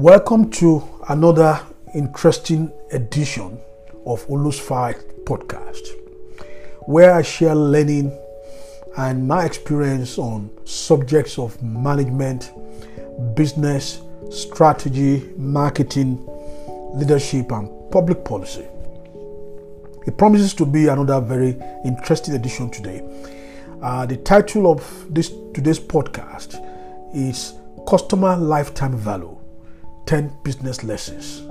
Welcome to another interesting edition of Ulus Fight podcast, where I share learning and my experience on subjects of management, business, strategy, marketing, leadership, and public policy. It promises to be another very interesting edition today. Uh, the title of this today's podcast is Customer Lifetime Value 10 Business Lessons.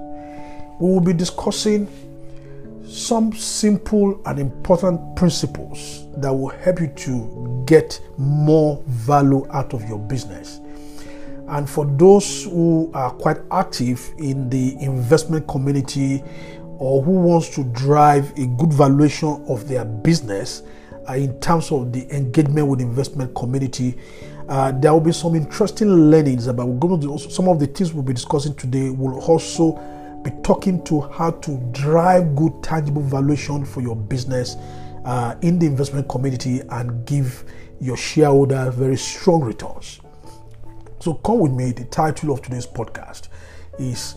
We will be discussing some simple and important principles that will help you to get more value out of your business. And for those who are quite active in the investment community or who wants to drive a good valuation of their business uh, in terms of the engagement with investment community, uh, there will be some interesting learnings about some of the things we'll be discussing today will also be talking to how to drive good tangible valuation for your business uh, in the investment community and give your shareholder very strong returns. So come with me. The title of today's podcast is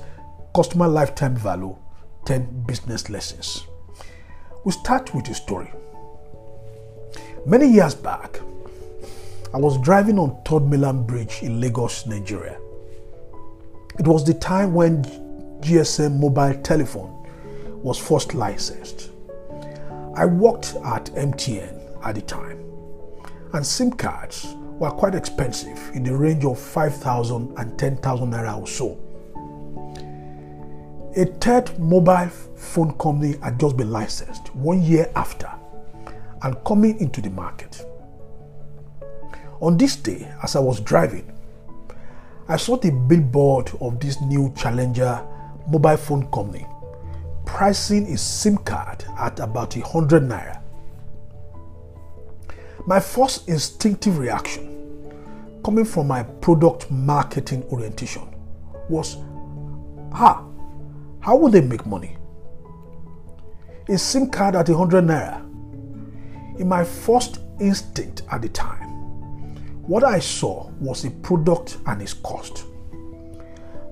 Customer Lifetime Value 10 Business Lessons. We start with a story. Many years back, I was driving on Third Mainland Bridge in Lagos, Nigeria. It was the time when GSM mobile telephone was first licensed. I worked at MTN at the time, and SIM cards were quite expensive in the range of 5,000 and 10,000 naira or so. A third mobile phone company had just been licensed one year after and coming into the market. On this day, as I was driving, I saw the billboard of this new challenger mobile phone company pricing a SIM card at about a hundred naira. My first instinctive reaction, coming from my product marketing orientation, was ah, how would they make money? A SIM card at a hundred naira. In my first instinct at the time, what I saw was a product and its cost.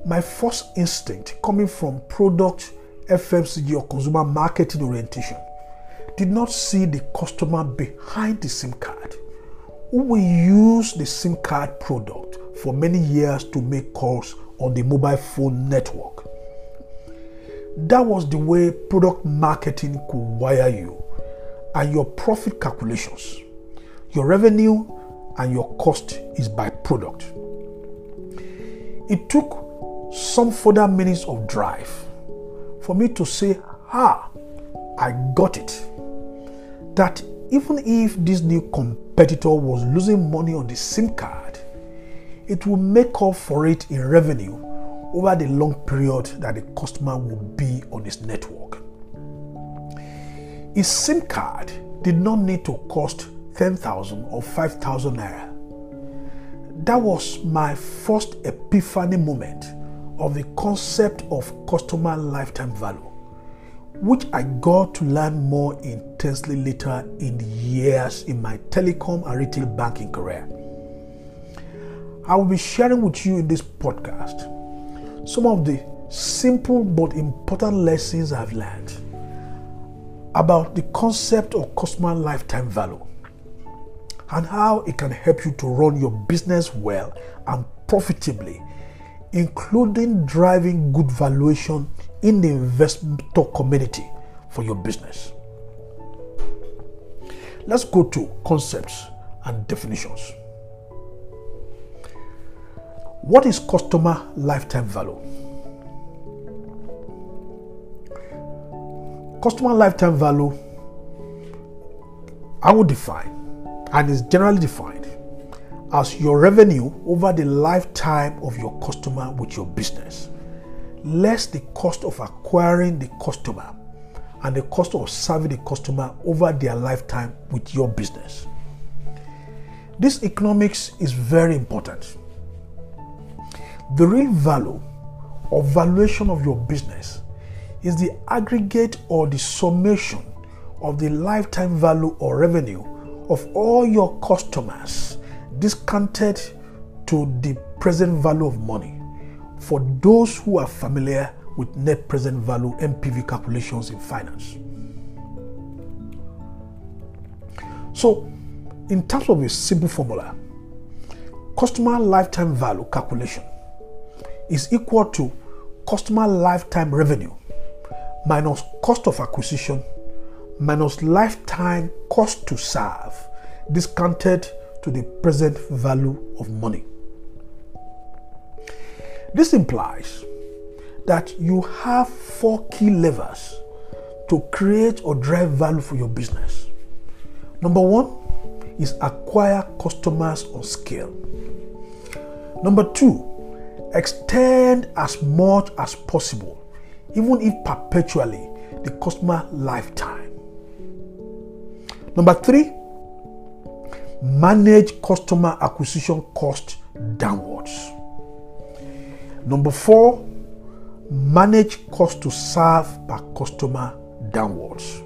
My first instinct, coming from product, FMCG, or consumer marketing orientation, did not see the customer behind the SIM card who will use the SIM card product for many years to make calls on the mobile phone network. That was the way product marketing could wire you and your profit calculations. Your revenue and your cost is by product. It took some further minutes of drive for me to say, Ah, I got it. That even if this new competitor was losing money on the SIM card, it will make up for it in revenue over the long period that the customer will be on his network. His SIM card did not need to cost 10,000 or 5,000 naira. That was my first epiphany moment of the concept of customer lifetime value, which I got to learn more intensely later in the years in my telecom and retail banking career. I will be sharing with you in this podcast some of the simple but important lessons I've learned about the concept of customer lifetime value and how it can help you to run your business well and profitably, including driving good valuation in the investor community for your business. Let's go to concepts and definitions. What is customer lifetime value? Customer lifetime value, I will define and is generally defined as your revenue over the lifetime of your customer with your business, less the cost of acquiring the customer and the cost of serving the customer over their lifetime with your business. This economics is very important. The real value or valuation of your business is the aggregate or the summation of the lifetime value or revenue of all your customers discounted to the present value of money for those who are familiar with net present value NPV calculations in finance. So, in terms of a simple formula, customer lifetime value calculation is equal to customer lifetime revenue minus cost of acquisition minus lifetime cost to serve discounted to the present value of money. This implies that you have four key levers to create or drive value for your business. Number one is acquire customers on scale. Number two, extend as much as possible, even if perpetually, the customer lifetime. Number three, manage customer acquisition cost downwards. Number four, manage cost to serve per customer downwards.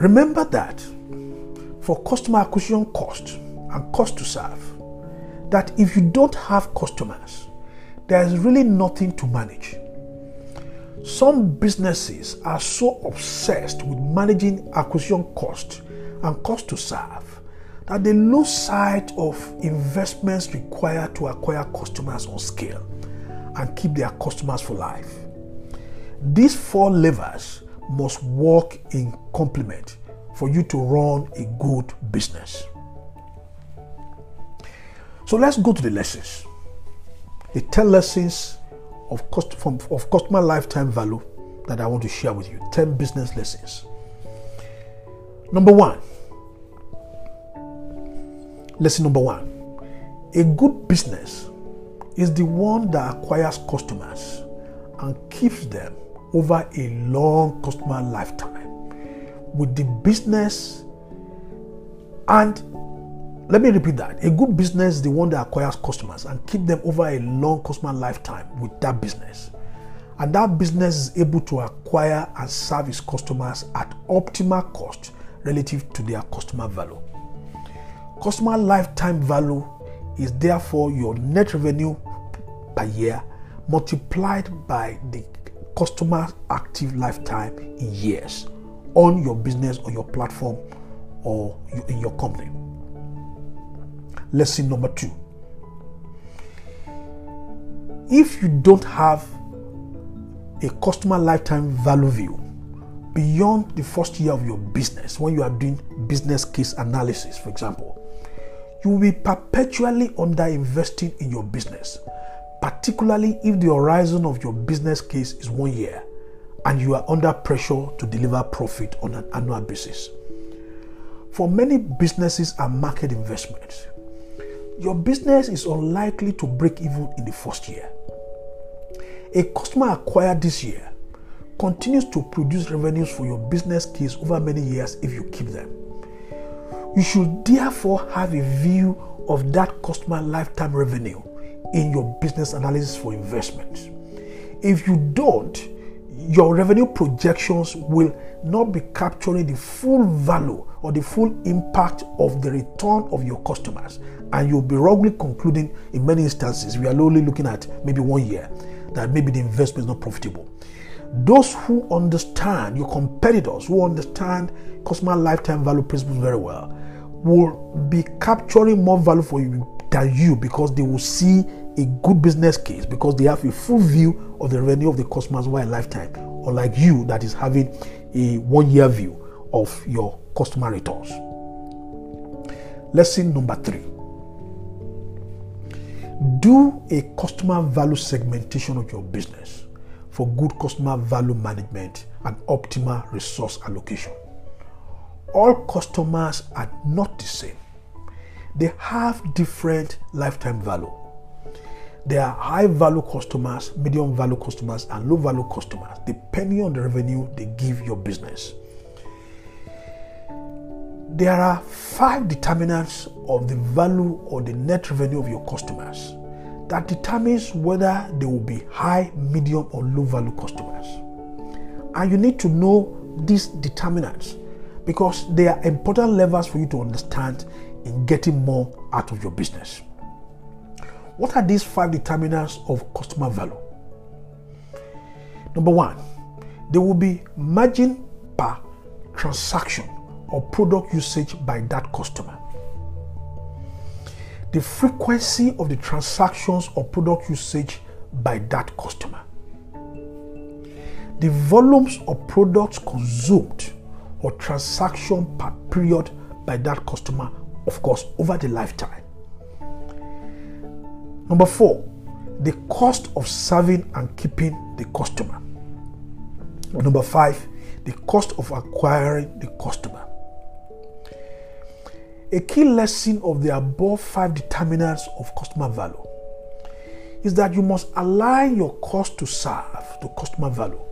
Remember that for customer acquisition cost and cost to serve, that if you don't have customers, there's really nothing to manage. Some businesses are so obsessed with managing acquisition cost and cost to serve that they lose sight of investments required to acquire customers on scale and keep their customers for life. These four levers must work in complement for you to run a good business. So let's go to the lessons. The 10 lessons of, cost, from, of customer lifetime value that I want to share with you. 10 business lessons. Number one, lesson number one a good business is the one that acquires customers and keeps them over a long customer lifetime with the business and let me repeat that. A good business is the one that acquires customers and keep them over a long customer lifetime with that business. And that business is able to acquire and serve its customers at optimal cost relative to their customer value. Customer lifetime value is therefore your net revenue per year multiplied by the customer active lifetime in years on your business or your platform or in your company. Lesson number two if you don't have a customer lifetime value view beyond the first year of your business, when you are doing business case analysis, for example, you will be perpetually under investing in your business, particularly if the horizon of your business case is one year and you are under pressure to deliver profit on an annual basis. For many businesses and market investments, your business is unlikely to break even in the first year. A customer acquired this year continues to produce revenues for your business case over many years if you keep them. You should therefore have a view of that customer lifetime revenue in your business analysis for investments. If you don't, your revenue projections will not be capturing the full value or the full impact of the return of your customers. And you'll be wrongly concluding in many instances, we are only looking at maybe one year, that maybe the investment is not profitable. Those who understand, your competitors who understand customer lifetime value principles very well, will be capturing more value for you than you because they will see a good business case because they have a full view of the revenue of the customers over a lifetime, unlike you that is having a one year view of your customer returns. Lesson number three do a customer value segmentation of your business for good customer value management and optimal resource allocation. All customers are not the same, they have different lifetime value there are high value customers, medium value customers, and low value customers, depending on the revenue they give your business. There are five determinants of the value or the net revenue of your customers that determines whether they will be high, medium, or low value customers. And you need to know these determinants because they are important levers for you to understand in getting more out of your business. What are these five determinants of customer value? Number one, there will be margin per transaction or product usage by that customer. The frequency of the transactions or product usage by that customer. The volumes of products consumed or transaction per period by that customer, of course, over the lifetime. Number four, the cost of serving and keeping the customer. Number five, the cost of acquiring the customer. A key lesson of the above five determinants of customer value is that you must align your cost to serve to customer value.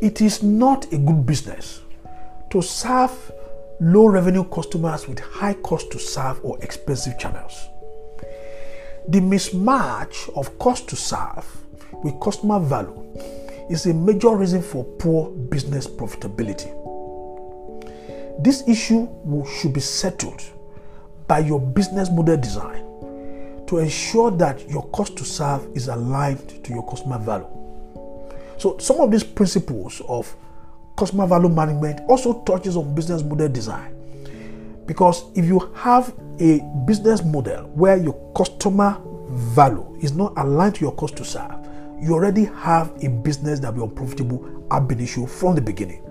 It is not a good business to serve low revenue customers with high cost to serve or expensive channels. The mismatch of cost to serve with customer value is a major reason for poor business profitability. This issue should be settled by your business model design to ensure that your cost to serve is aligned to your customer value. So some of these principles of customer value management also touches on business model design. Because if you have a business model where your customer value is not aligned to your cost to serve, you already have a business that will be unprofitable ab initio from the beginning.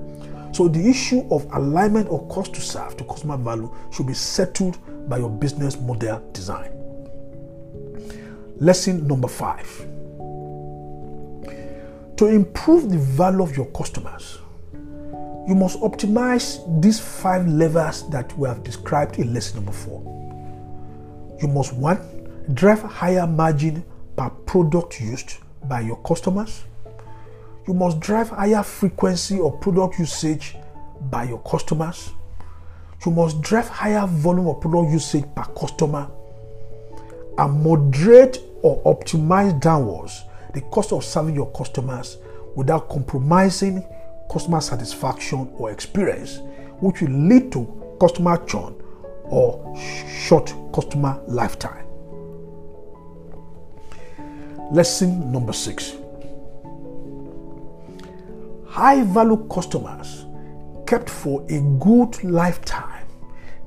So the issue of alignment of cost to serve to customer value should be settled by your business model design. Lesson number five. To improve the value of your customers, you must optimize these five levers that we have described in lesson number four. You must one, drive higher margin per product used by your customers. You must drive higher frequency of product usage by your customers. You must drive higher volume of product usage per customer and moderate or optimize downwards the cost of serving your customers without compromising customer satisfaction or experience, which will lead to customer churn or short customer lifetime. Lesson number six high value customers kept for a good lifetime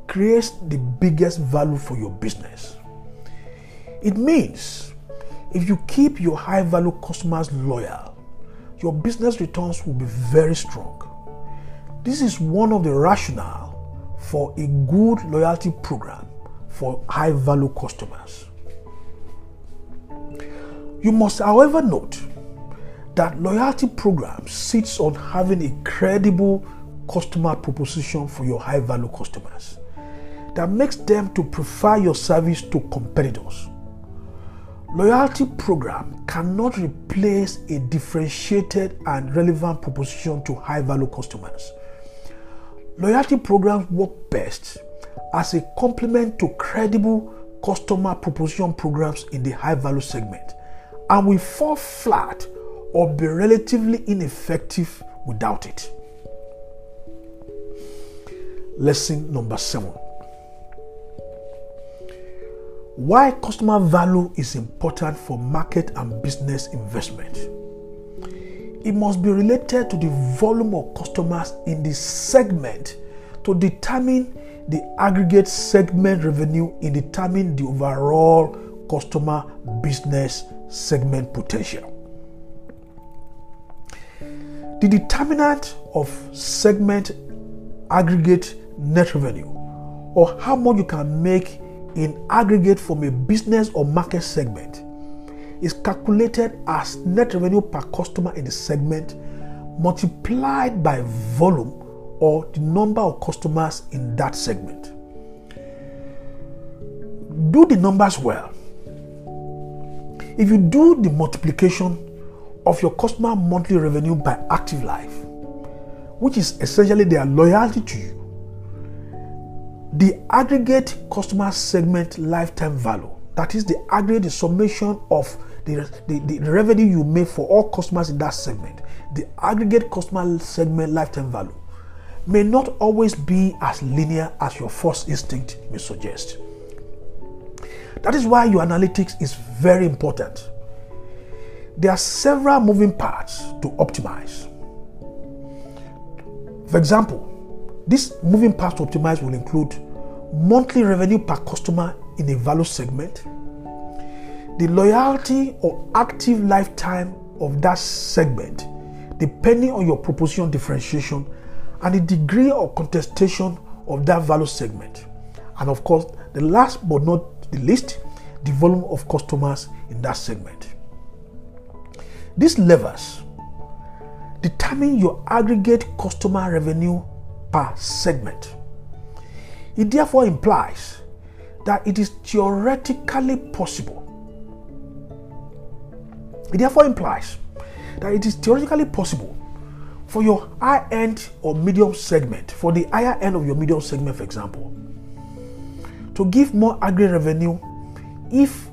creates the biggest value for your business. It means if you keep your high value customers loyal, your business returns will be very strong. This is one of the rationale for a good loyalty program for high value customers. You must, however, note that loyalty program sits on having a credible customer proposition for your high value customers that makes them to prefer your service to competitors. Loyalty program cannot replace a differentiated and relevant proposition to high value customers. Loyalty programs work best as a complement to credible customer proposition programs in the high value segment and will fall flat or be relatively ineffective without it. Lesson number seven why customer value is important for market and business investment. It must be related to the volume of customers in the segment to determine the aggregate segment revenue in determine the overall customer business segment potential. The determinant of segment aggregate net revenue or how much you can make in aggregate from a business or market segment is calculated as net revenue per customer in the segment multiplied by volume or the number of customers in that segment. Do the numbers well. If you do the multiplication of your customer monthly revenue by active life, which is essentially their loyalty to you, the aggregate customer segment lifetime value, that is the aggregate summation of the, the, the revenue you make for all customers in that segment, the aggregate customer segment lifetime value may not always be as linear as your first instinct may suggest. That is why your analytics is very important. There are several moving parts to optimize. For example, these moving parts to optimize will include monthly revenue per customer in a value segment, the loyalty or active lifetime of that segment, depending on your proposition differentiation, and the degree of contestation of that value segment. And of course, the last but not the least, the volume of customers in that segment. These levers determine your aggregate customer revenue per segment. It therefore implies that it is theoretically possible. It therefore implies that it is theoretically possible for your high end or medium segment, for the higher end of your medium segment, for example, to give more aggregate revenue if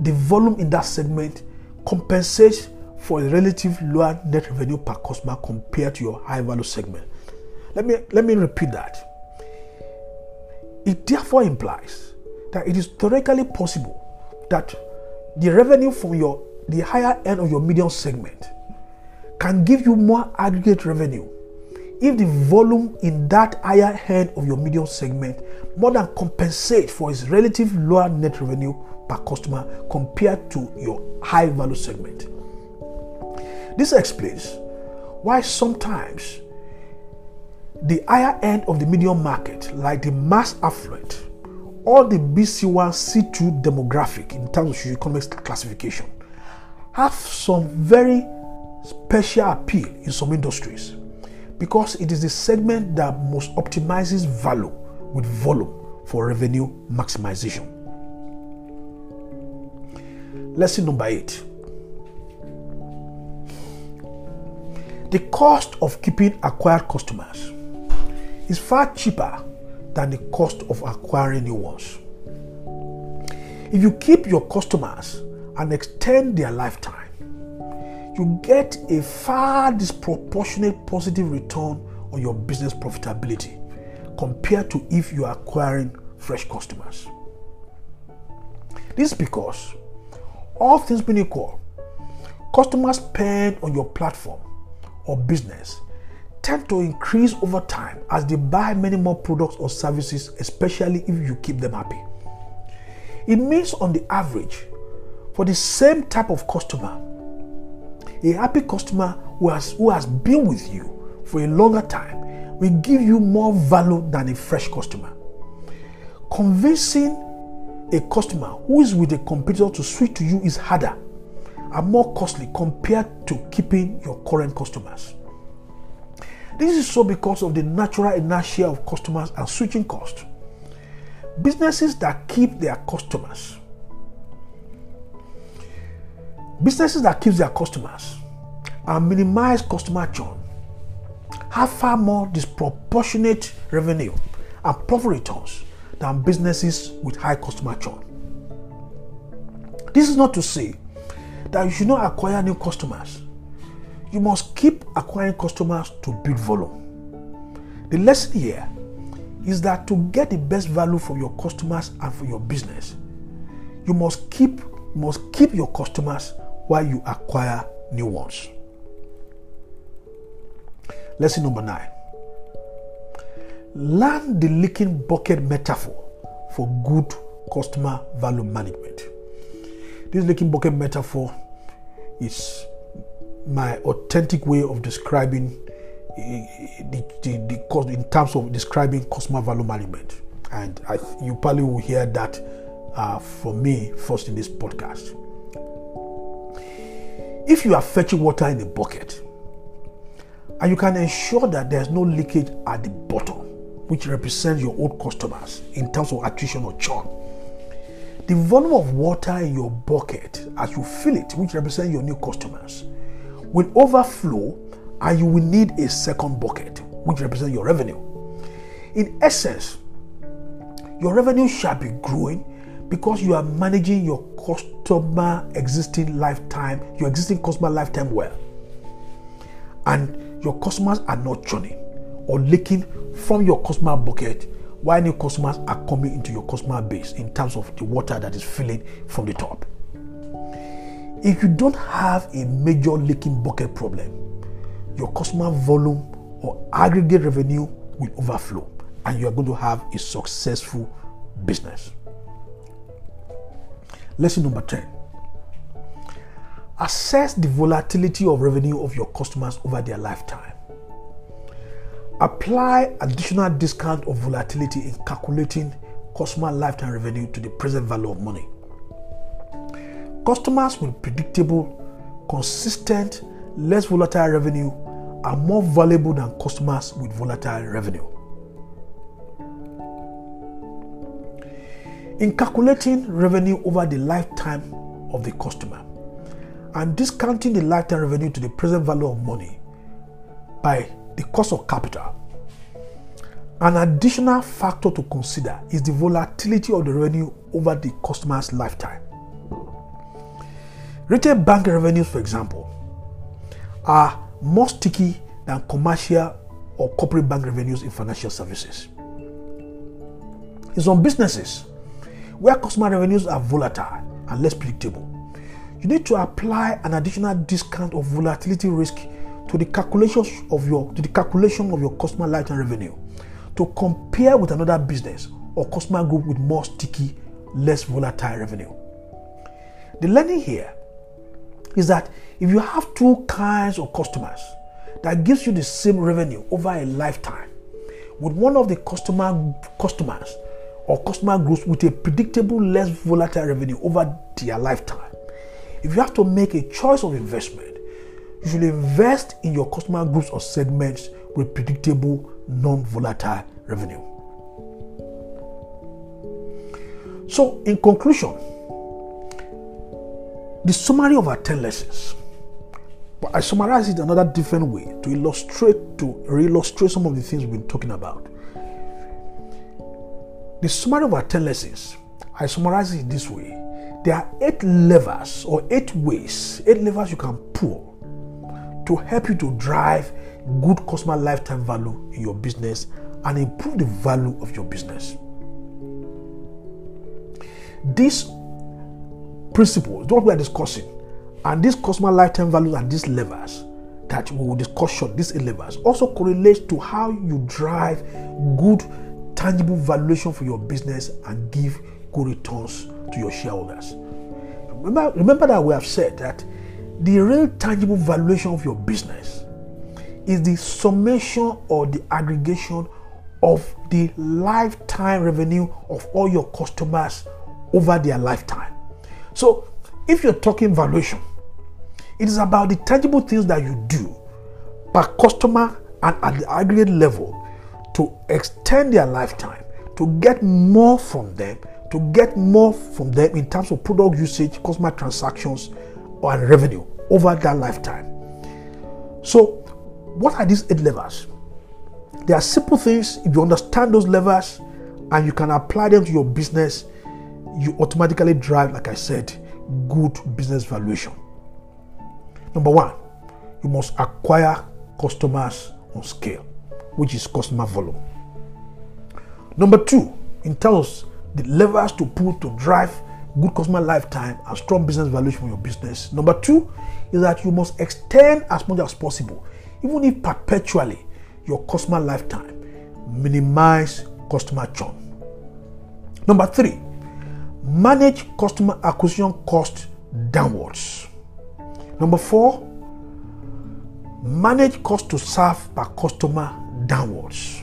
the volume in that segment compensates for a relative lower net revenue per customer compared to your high value segment. Let me let me repeat that. It therefore implies that it is theoretically possible that the revenue from your the higher end of your medium segment can give you more aggregate revenue if the volume in that higher end of your medium segment more than compensate for its relative lower net revenue per customer compared to your high value segment. This explains why sometimes the higher end of the medium market, like the mass affluent or the BC1 C2 demographic in terms of socioeconomic classification, have some very special appeal in some industries because it is the segment that most optimizes value with volume for revenue maximization. Lesson number eight the cost of keeping acquired customers is far cheaper than the cost of acquiring new ones. If you keep your customers and extend their lifetime, you get a far disproportionate positive return on your business profitability compared to if you are acquiring fresh customers. This is because all things being equal, customers spend on your platform or business tend to increase over time as they buy many more products or services, especially if you keep them happy. It means, on the average, for the same type of customer, a happy customer who has, who has been with you for a longer time will give you more value than a fresh customer. Convincing a customer who is with a competitor to switch to you is harder and more costly compared to keeping your current customers. This is so because of the natural inertia of customers and switching cost. Businesses that keep their customers, businesses that keep their customers and minimize customer churn have far more disproportionate revenue and profit returns than businesses with high customer churn. This is not to say that you should not acquire new customers you must keep acquiring customers to build volume. The lesson here is that to get the best value for your customers and for your business, you must keep you must keep your customers while you acquire new ones. Lesson number nine. Learn the leaking bucket metaphor for good customer value management. This leaking bucket metaphor is my authentic way of describing eh, the, the, the, in terms of describing customer value management. And I, you probably will hear that uh, from me first in this podcast. If you are fetching water in a bucket and you can ensure that there's no leakage at the bottom, which represents your old customers in terms of attrition or churn, the volume of water in your bucket as you fill it, which represents your new customers, will overflow and you will need a second bucket, which represents your revenue. In essence, your revenue shall be growing because you are managing your customer existing lifetime, your existing customer lifetime well. And your customers are not churning or leaking from your customer bucket while new customers are coming into your customer base in terms of the water that is filling from the top. If you don't have a major leaking bucket problem, your customer volume or aggregate revenue will overflow and you are going to have a successful business. Lesson number 10 Assess the volatility of revenue of your customers over their lifetime. Apply additional discount of volatility in calculating customer lifetime revenue to the present value of money. Customers with predictable, consistent, less volatile revenue are more valuable than customers with volatile revenue. In calculating revenue over the lifetime of the customer and discounting the lifetime revenue to the present value of money by the cost of capital, an additional factor to consider is the volatility of the revenue over the customer's lifetime. Retail bank revenues, for example, are more sticky than commercial or corporate bank revenues in financial services. In some businesses, where customer revenues are volatile and less predictable, you need to apply an additional discount of volatility risk to the calculations of your to the calculation of your customer lifetime revenue to compare with another business or customer group with more sticky, less volatile revenue. The learning here is that if you have two kinds of customers that gives you the same revenue over a lifetime, with one of the customer customers or customer groups with a predictable, less volatile revenue over their lifetime, if you have to make a choice of investment, you should invest in your customer groups or segments with predictable, non-volatile revenue. So, in conclusion, the summary of our 10 lessons. But I summarize it another different way to illustrate, to illustrate some of the things we've been talking about. The summary of our 10 lessons, I summarize it this way. There are eight levers or eight ways, eight levers you can pull to help you to drive good customer lifetime value in your business and improve the value of your business. These principles, what we are discussing, and these customer lifetime values and these levers that we will discuss short, these levers, also correlates to how you drive good tangible valuation for your business and give good returns to your shareholders. Remember, remember that we have said that the real tangible valuation of your business is the summation or the aggregation of the lifetime revenue of all your customers over their lifetime. So, if you're talking valuation, it is about the tangible things that you do per customer and at the aggregate level to extend their lifetime, to get more from them, to get more from them in terms of product usage, customer transactions, and revenue over that lifetime. So, what are these eight levers? They are simple things. If you understand those levers and you can apply them to your business, you automatically drive, like I said, good business valuation. Number one, you must acquire customers on scale, which is customer volume. Number two, in terms the levers to pull to drive good customer lifetime and strong business valuation for your business. Number two is that you must extend as much as possible, even if perpetually, your customer lifetime. Minimize customer churn. Number three, manage customer acquisition cost downwards. Number four, manage cost to serve per customer downwards.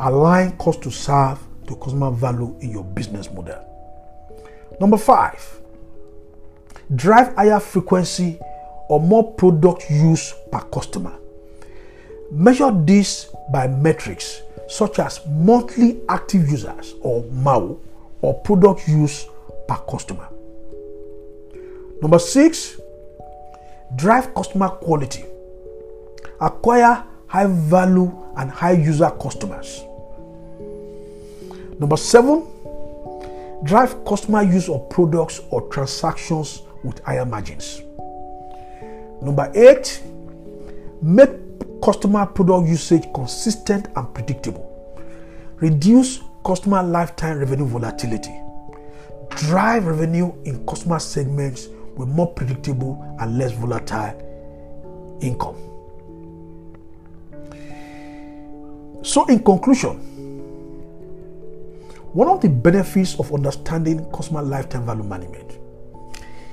Align cost to serve to customer value in your business model. Number five, drive higher frequency or more product use per customer. Measure this by metrics such as monthly active users or MAU or product use per customer. Number six, drive customer quality. Acquire high value and high user customers. Number seven, drive customer use of products or transactions with higher margins. Number eight, make customer product usage consistent and predictable. Reduce customer lifetime revenue volatility. Drive revenue in customer segments with more predictable and less volatile income. So, in conclusion, one of the benefits of understanding customer lifetime value management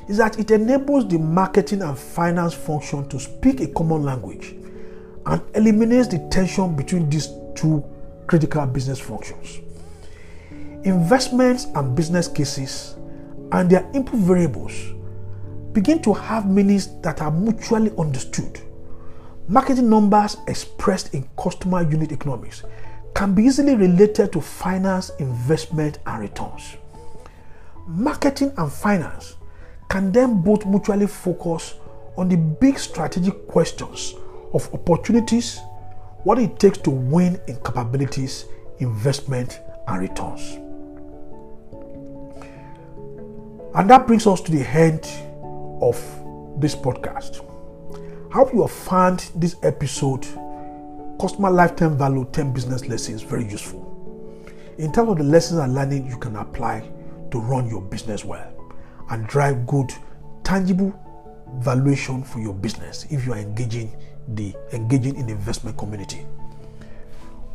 is that it enables the marketing and finance function to speak a common language and eliminates the tension between these two critical business functions. Investments and business cases and their input variables begin to have meanings that are mutually understood. Marketing numbers expressed in customer unit economics can be easily related to finance, investment, and returns. Marketing and finance can then both mutually focus on the big strategic questions of opportunities, what it takes to win in capabilities, investment, and returns. And that brings us to the end of this podcast. Hope you have found this episode, Customer Lifetime Value 10 Business Lessons, very useful. In terms of the lessons and learning you can apply to run your business well and drive good, tangible valuation for your business if you are engaging the engaging in the investment community.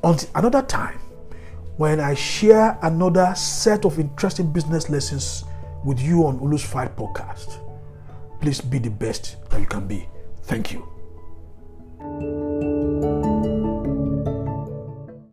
Until another time, when I share another set of interesting business lessons with you on Ulu's Fight podcast, please be the best that you can be. Thank you.